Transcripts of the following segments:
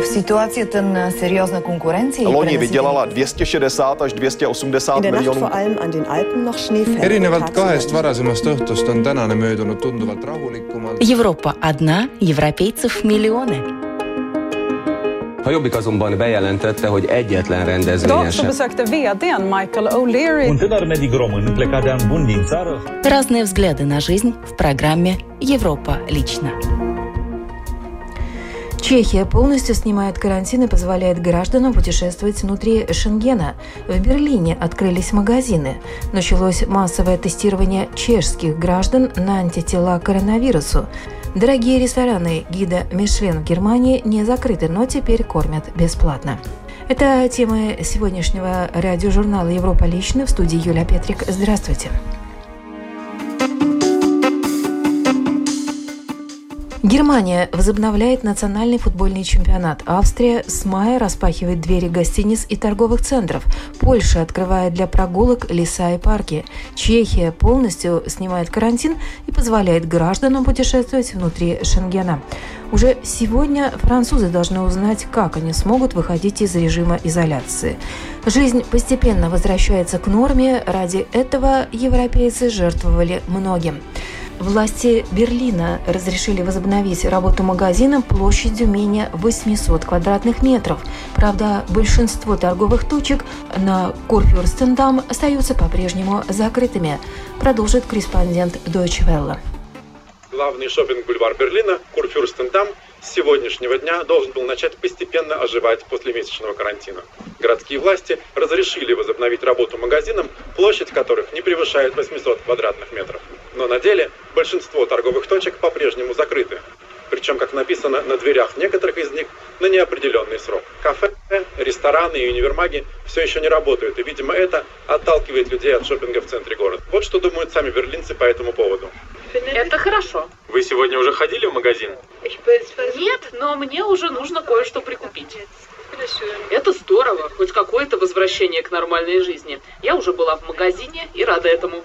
В ситуацията на сериозна конкуренция... Loni vydělala 260 až 280 miljonů. erinevalt kahest varasemast õhtust on tänane möödunud tunduvalt rahulikumalt. Европа одна, европейцев миллионы. A Jobbik azonban bejelentette, hogy egyetlen rendezvényen sem. besökte vdn Michael O'Leary Un tânăr medic român plecat de an bun din țară Разные взгляды на жизнь в программе «Европа лично». Чехия полностью снимает карантин и позволяет гражданам путешествовать внутри Шенгена. В Берлине открылись магазины. Началось массовое тестирование чешских граждан на антитела к коронавирусу. Дорогие рестораны гида Мишлен в Германии не закрыты, но теперь кормят бесплатно. Это темы сегодняшнего радиожурнала «Европа лично» в студии Юлия Петрик. Здравствуйте. Германия возобновляет национальный футбольный чемпионат. Австрия с мая распахивает двери гостиниц и торговых центров. Польша открывает для прогулок леса и парки. Чехия полностью снимает карантин и позволяет гражданам путешествовать внутри Шенгена. Уже сегодня французы должны узнать, как они смогут выходить из режима изоляции. Жизнь постепенно возвращается к норме. Ради этого европейцы жертвовали многим. Власти Берлина разрешили возобновить работу магазина площадью менее 800 квадратных метров. Правда, большинство торговых точек на Курфюрстендам остаются по-прежнему закрытыми, продолжит корреспондент Deutsche Welle. Главный шопинг-бульвар Берлина, Курфюрстендам, сегодняшнего дня должен был начать постепенно оживать после месячного карантина. Городские власти разрешили возобновить работу магазинам, площадь которых не превышает 800 квадратных метров. Но на деле большинство торговых точек по-прежнему закрыты. Причем, как написано на дверях некоторых из них, на неопределенный срок. Кафе, рестораны и универмаги все еще не работают, и, видимо, это отталкивает людей от шопинга в центре города. Вот что думают сами берлинцы по этому поводу. Это хорошо. Вы сегодня уже ходили в магазин? Нет, но мне уже нужно кое-что прикупить. Это здорово, хоть какое-то возвращение к нормальной жизни. Я уже была в магазине и рада этому.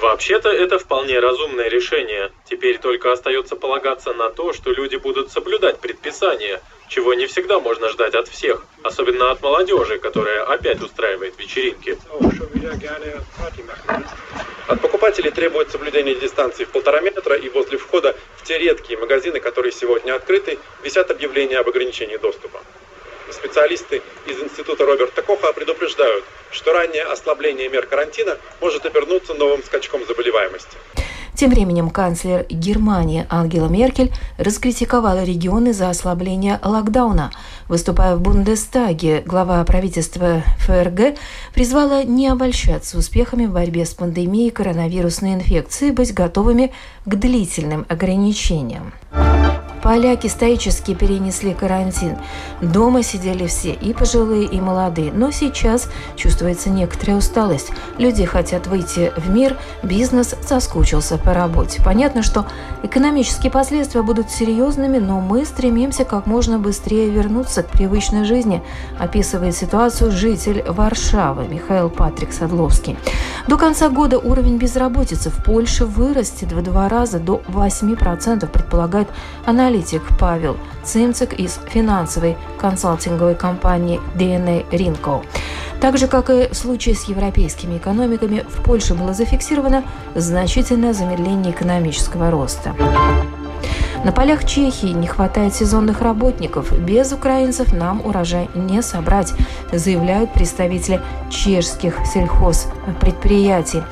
Вообще-то это вполне разумное решение. Теперь только остается полагаться на то, что люди будут соблюдать предписания, чего не всегда можно ждать от всех, особенно от молодежи, которая опять устраивает вечеринки. От покупателей требует соблюдения дистанции в полтора метра, и возле входа в те редкие магазины, которые сегодня открыты, висят объявления об ограничении доступа. Специалисты из Института Роберта Коха предупреждают, что раннее ослабление мер карантина может обернуться новым скачком заболеваемости. Тем временем канцлер Германии Ангела Меркель раскритиковала регионы за ослабление локдауна. Выступая в Бундестаге, глава правительства ФРГ призвала не обольщаться успехами в борьбе с пандемией коронавирусной инфекции, быть готовыми к длительным ограничениям. Поляки стоически перенесли карантин. Дома сидели все, и пожилые, и молодые. Но сейчас чувствуется некоторая усталость. Люди хотят выйти в мир, бизнес соскучился по работе. Понятно, что экономические последствия будут серьезными, но мы стремимся как можно быстрее вернуться к привычной жизни, описывает ситуацию житель Варшавы Михаил Патрик Садловский. До конца года уровень безработицы в Польше вырастет в два раза до 8%, предполагает аналитик Павел Цимцик из финансовой консалтинговой компании DNA Rinko. Так же, как и в случае с европейскими экономиками, в Польше было зафиксировано значительное замедление экономического роста. На полях Чехии не хватает сезонных работников. Без украинцев нам урожай не собрать, заявляют представители чешских сельхозпредприятий.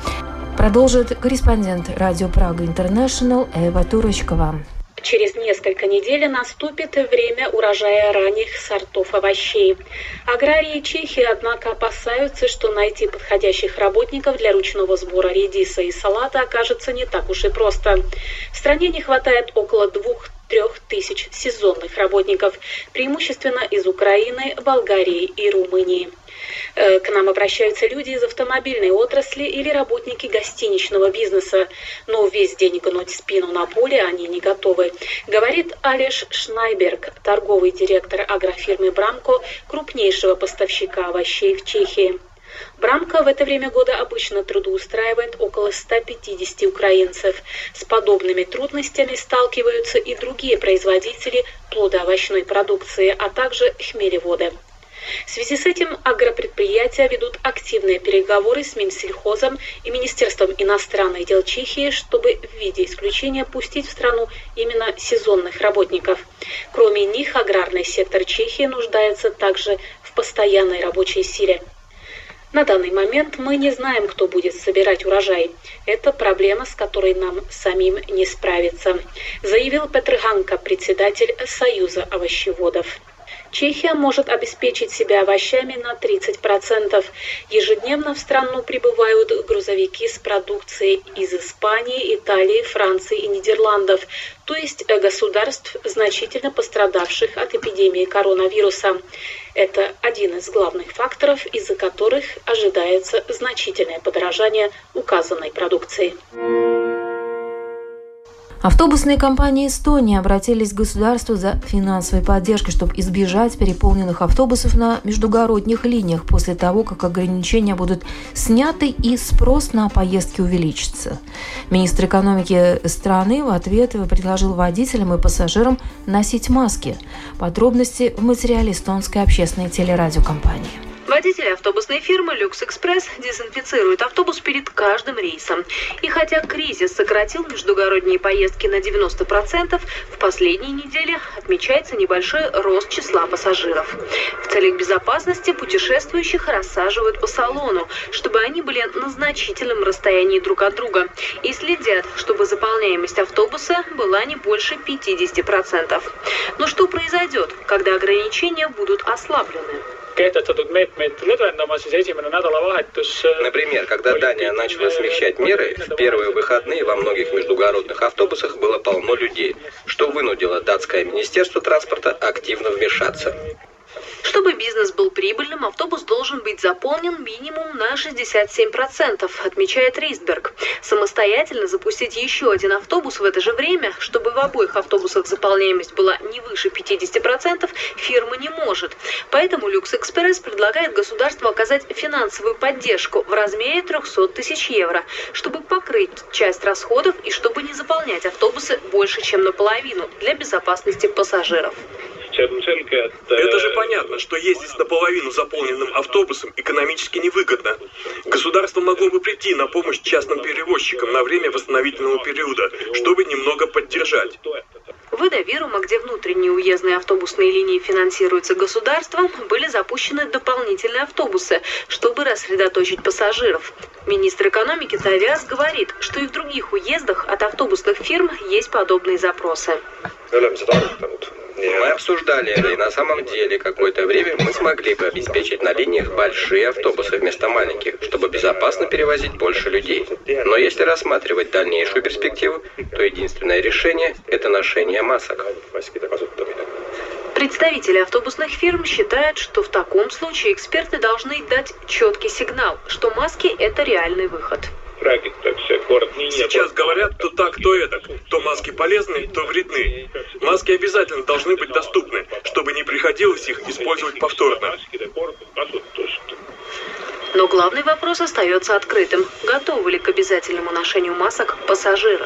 Продолжит корреспондент радио Прага Интернешнл Эва Турочкова. Через несколько недель наступит время урожая ранних сортов овощей. Аграрии Чехии, однако, опасаются, что найти подходящих работников для ручного сбора редиса и салата окажется не так уж и просто. В стране не хватает около двух трех тысяч сезонных работников, преимущественно из Украины, Болгарии и Румынии. К нам обращаются люди из автомобильной отрасли или работники гостиничного бизнеса, но весь день гнуть спину на поле они не готовы, говорит Алеш Шнайберг, торговый директор агрофирмы «Брамко», крупнейшего поставщика овощей в Чехии. Брамка в это время года обычно трудоустраивает около 150 украинцев. С подобными трудностями сталкиваются и другие производители плодоовощной продукции, а также хмелеводы. В связи с этим агропредприятия ведут активные переговоры с Минсельхозом и Министерством иностранных дел Чехии, чтобы в виде исключения пустить в страну именно сезонных работников. Кроме них, аграрный сектор Чехии нуждается также в постоянной рабочей силе. На данный момент мы не знаем, кто будет собирать урожай. Это проблема, с которой нам самим не справиться, заявил Петр Ганка, председатель Союза овощеводов. Чехия может обеспечить себя овощами на 30%. Ежедневно в страну прибывают грузовики с продукцией из Испании, Италии, Франции и Нидерландов, то есть э, государств, значительно пострадавших от эпидемии коронавируса. Это один из главных факторов, из-за которых ожидается значительное подорожание указанной продукции. Автобусные компании Эстонии обратились к государству за финансовой поддержкой, чтобы избежать переполненных автобусов на междугородних линиях после того, как ограничения будут сняты и спрос на поездки увеличится. Министр экономики страны в ответ предложил водителям и пассажирам носить маски. Подробности в материале эстонской общественной телерадиокомпании. Водители автобусной фирмы «Люкс Экспресс» дезинфицируют автобус перед каждым рейсом. И хотя кризис сократил междугородние поездки на 90%, в последние недели отмечается небольшой рост числа пассажиров. В целях безопасности путешествующих рассаживают по салону, чтобы они были на значительном расстоянии друг от друга и следят, чтобы заполняемость автобуса была не больше 50%. Но что произойдет, когда ограничения будут ослаблены? Kehtestatud meetmeid lõdvendama, siis esimene nädalavahetus... Например, когда Дания начала смягчать меры, в первые выходные во многих междугородных автобусах было полно людей, что вынудило датское министерство транспорта активно вмешаться. Чтобы бизнес был прибыльным, автобус должен быть заполнен минимум на 67%, отмечает Рейсберг. Самостоятельно запустить еще один автобус в это же время, чтобы в обоих автобусах заполняемость была не выше 50%, фирма не может. Поэтому Люкс Экспресс предлагает государству оказать финансовую поддержку в размере 300 тысяч евро, чтобы покрыть часть расходов и чтобы не заполнять автобусы больше, чем наполовину для безопасности пассажиров. Это же понятно, что ездить наполовину заполненным автобусом экономически невыгодно. Государство могло бы прийти на помощь частным перевозчикам на время восстановительного периода, чтобы немного поддержать. В Эдовирума, где внутренние уездные автобусные линии финансируются государством, были запущены дополнительные автобусы, чтобы рассредоточить пассажиров. Министр экономики Тавиас говорит, что и в других уездах от автобусных фирм есть подобные запросы. Мы обсуждали это, и на самом деле какое-то время мы смогли бы обеспечить на линиях большие автобусы вместо маленьких, чтобы безопасно перевозить больше людей. Но если рассматривать дальнейшую перспективу, то единственное решение – это ношение масок. Представители автобусных фирм считают, что в таком случае эксперты должны дать четкий сигнал, что маски – это реальный выход. Сейчас говорят то так, то эдак. То маски полезны, то вредны. Маски обязательно должны быть доступны, чтобы не приходилось их использовать повторно. Но главный вопрос остается открытым. Готовы ли к обязательному ношению масок пассажиры?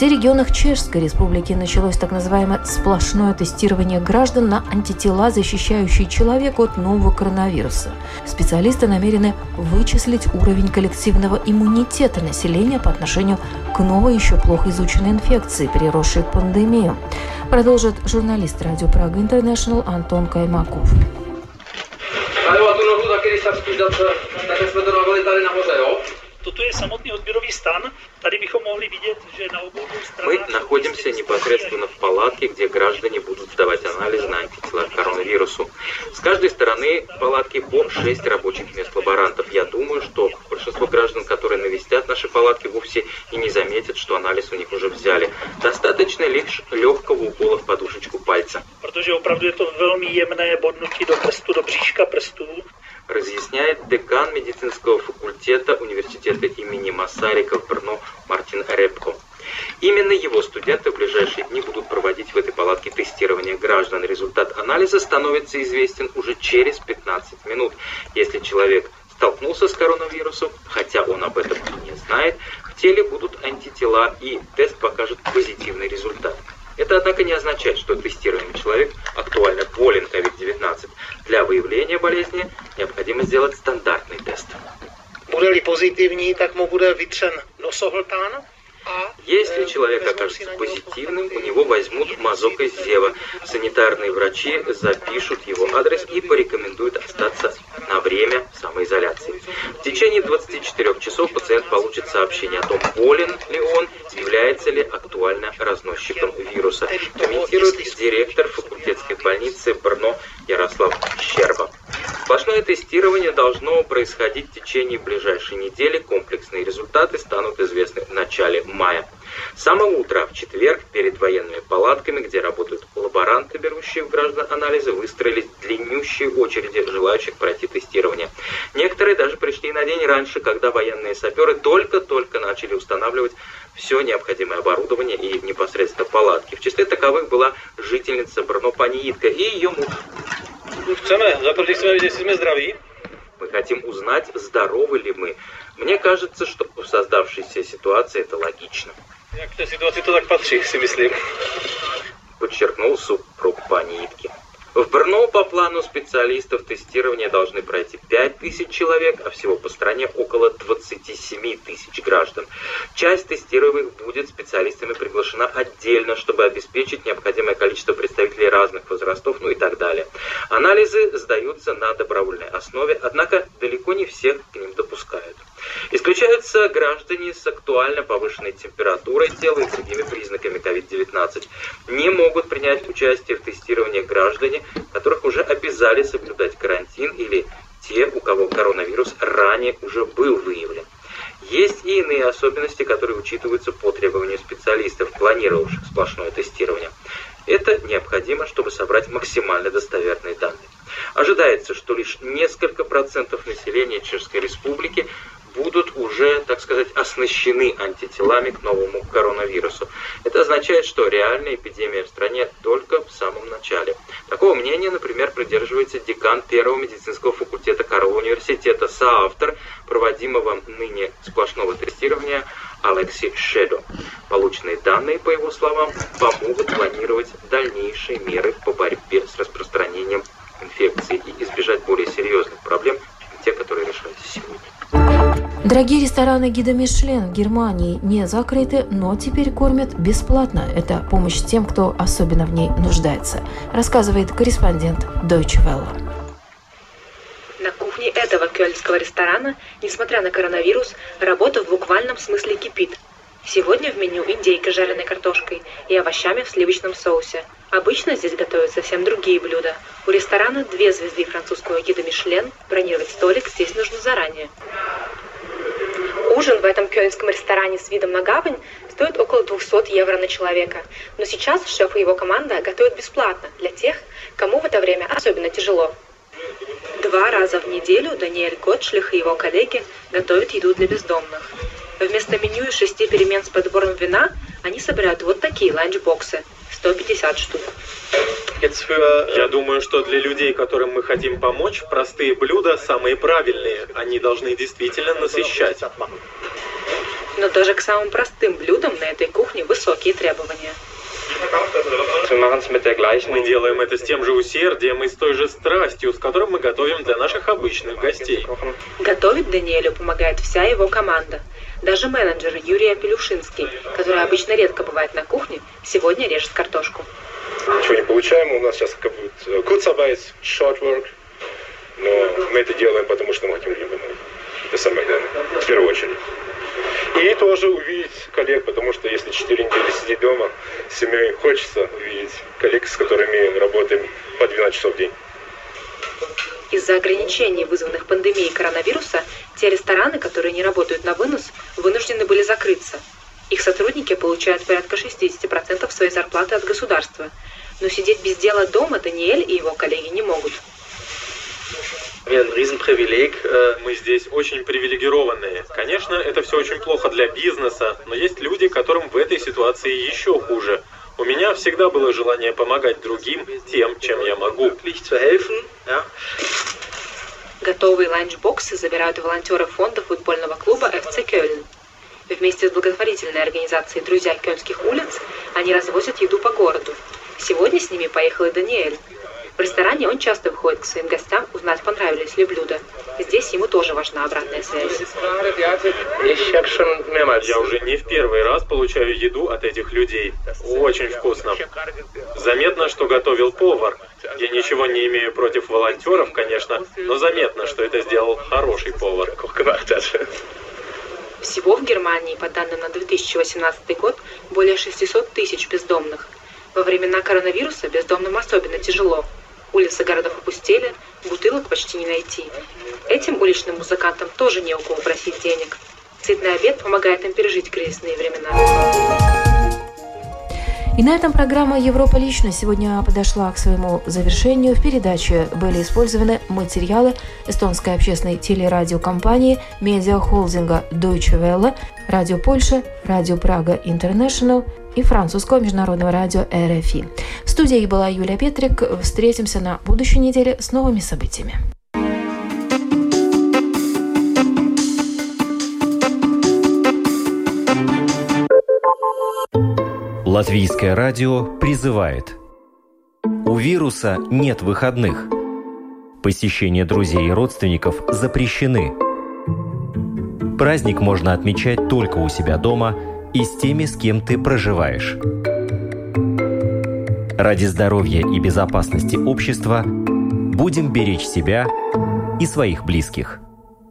В шести регионах Чешской Республики началось так называемое сплошное тестирование граждан на антитела, защищающие человека от нового коронавируса. Специалисты намерены вычислить уровень коллективного иммунитета населения по отношению к новой еще плохо изученной инфекции, переросшей пандемию. Продолжит журналист радио Прага Интернешнл Антон Каймаков. Toto je samotný odběrový stan. Tady bychom mohli vidět, že na obou Мы находимся непосредственно в палатке, где граждане будут сдавать анализ на антитела к коронавирусу. С каждой стороны палатки по 6 рабочих мест лаборантов. Я думаю, что большинство граждан, которые навестят наши палатки, вовсе и не заметят, что анализ у них уже взяли. Достаточно лишь легкого укола в подушечку пальца. Protože opravdu je to velmi jemné bodnutí do prstu, do bříška prstů. Разъясняет декан медицинского факультета университета имени Масарика в Брно Мартин Репко. Именно его студенты в ближайшие дни будут проводить в этой палатке тестирование граждан. Результат анализа становится известен уже через 15 минут. Если человек столкнулся с коронавирусом, хотя он об этом и не знает, в теле будут антитела и тест покажет позитивный результат. Это, однако, не означает, что тестируемый человек актуально болен COVID-19. Для выявления болезни необходимо сделать стандартный тест. Bude-li pozitivní, tak mu bude vytřen nosohltán если человек окажется позитивным, у него возьмут мазок из зева. Санитарные врачи запишут его адрес и порекомендуют остаться на время самоизоляции. В течение 24 часов пациент получит сообщение о том, болен ли он, является ли актуально разносчиком вируса, комментирует директор факультетской больницы Брно Ярослав Щерба. Сплошное тестирование должно происходить в течение ближайшей недели. Комплексные результаты станут известны в начале мая. С самого утра в четверг перед военными палатками, где работают лаборанты, берущие в граждан анализы, выстроились длиннющие очереди желающих пройти тестирование. Некоторые даже пришли на день раньше, когда военные саперы только-только начали устанавливать все необходимое оборудование и непосредственно палатки. В числе таковых была жительница Брно Паниитка и ее муж. Мы хотим узнать, здоровы ли мы. Мне кажется, что в создавшейся ситуации это логично. Подчеркнул супруг пани Итки. В Брно по плану специалистов тестирования должны пройти 5 тысяч человек, а всего по стране около 27 тысяч граждан. Часть тестируемых будет специалистами приглашена отдельно, чтобы обеспечить необходимое количество представителей разных возрастов, ну и так далее. Анализы сдаются на добровольной основе, однако далеко не всех к ним допускают. Исключаются граждане с актуально повышенной температурой тела и другими признаками COVID-19. Не могут принять участие в тестировании граждане, которых уже обязали соблюдать карантин или те, у кого коронавирус ранее уже был выявлен. Есть и иные особенности, которые учитываются по требованию специалистов, планировавших сплошное тестирование. Это необходимо, чтобы собрать максимально достоверные данные. Ожидается, что лишь несколько процентов населения Чешской Республики будут уже, так сказать, оснащены антителами к новому коронавирусу. Это означает, что реальная эпидемия в стране только в самом начале. Такого мнения, например, придерживается декан первого медицинского факультета Карова университета, соавтор проводимого ныне сплошного тестирования Алекси Шедо. Полученные данные, по его словам, помогут планировать дальнейшие меры по борьбе с распространением инфекции и избежать более серьезных проблем, чем те, которые решаются сегодня. Дорогие рестораны гида Мишлен в Германии не закрыты, но теперь кормят бесплатно. Это помощь тем, кто особенно в ней нуждается, рассказывает корреспондент Deutsche Welle. На кухне этого кёльнского ресторана, несмотря на коронавирус, работа в буквальном смысле кипит. Сегодня в меню индейка с жареной картошкой и овощами в сливочном соусе. Обычно здесь готовят совсем другие блюда. У ресторана две звезды французского гида Мишлен. Бронировать столик здесь нужно заранее. Ужин в этом кёльнском ресторане с видом на гавань стоит около 200 евро на человека. Но сейчас шеф и его команда готовят бесплатно для тех, кому в это время особенно тяжело. Два раза в неделю Даниэль Готшлих и его коллеги готовят еду для бездомных. Вместо меню из шести перемен с подбором вина они собирают вот такие ланчбоксы. 150 штук. Я думаю, что для людей, которым мы хотим помочь, простые блюда самые правильные. Они должны действительно насыщать. Но даже к самым простым блюдам на этой кухне высокие требования. Мы делаем это с тем же усердием и с той же страстью, с которым мы готовим для наших обычных гостей. Готовить Даниэлю помогает вся его команда. Даже менеджер Юрий Апелюшинский, который обычно редко бывает на кухне, сегодня режет картошку. Ничего не получаем, у нас сейчас как бы kurzarbeit, short work, но мы это делаем, потому что мы хотим людям помочь. Это самое главное, в первую очередь. И тоже увидеть коллег, потому что если 4 недели сидеть дома с семьей, хочется увидеть коллег, с которыми работаем по 12 часов в день. Из-за ограничений, вызванных пандемией коронавируса, те рестораны, которые не работают на вынос, вынуждены были закрыться. Их сотрудники получают порядка 60% своей зарплаты от государства. Но сидеть без дела дома Даниэль и его коллеги не могут. Э, мы здесь очень привилегированные. Конечно, это все очень плохо для бизнеса, но есть люди, которым в этой ситуации еще хуже. У меня всегда было желание помогать другим тем, чем я могу. Готовые ланчбоксы забирают волонтеры фонда футбольного клуба FC Кёльн. Вместе с благотворительной организацией «Друзья Кёльнских улиц» они развозят еду по городу. Сегодня с ними поехал и Даниэль. В ресторане он часто выходит к своим гостям узнать, понравились ли блюда. Здесь ему тоже важна обратная связь. Я уже не в первый раз получаю еду от этих людей. Очень вкусно. Заметно, что готовил повар. Я ничего не имею против волонтеров, конечно, но заметно, что это сделал хороший повар. Всего в Германии, по данным на 2018 год, более 600 тысяч бездомных. Во времена коронавируса бездомным особенно тяжело. Улицы городов опустели, бутылок почти не найти. Этим уличным музыкантам тоже не у кого просить денег. Сытный обед помогает им пережить кризисные времена. И на этом программа «Европа лично» сегодня подошла к своему завершению. В передаче были использованы материалы эстонской общественной телерадиокомпании, медиахолдинга Deutsche Welle, Радио Польша, Радио Прага Интернешнл и французского международного радио РФИ. В студии была Юлия Петрик. Встретимся на будущей неделе с новыми событиями. Латвийское радио призывает. У вируса нет выходных. Посещение друзей и родственников запрещены. Праздник можно отмечать только у себя дома и с теми, с кем ты проживаешь. Ради здоровья и безопасности общества будем беречь себя и своих близких –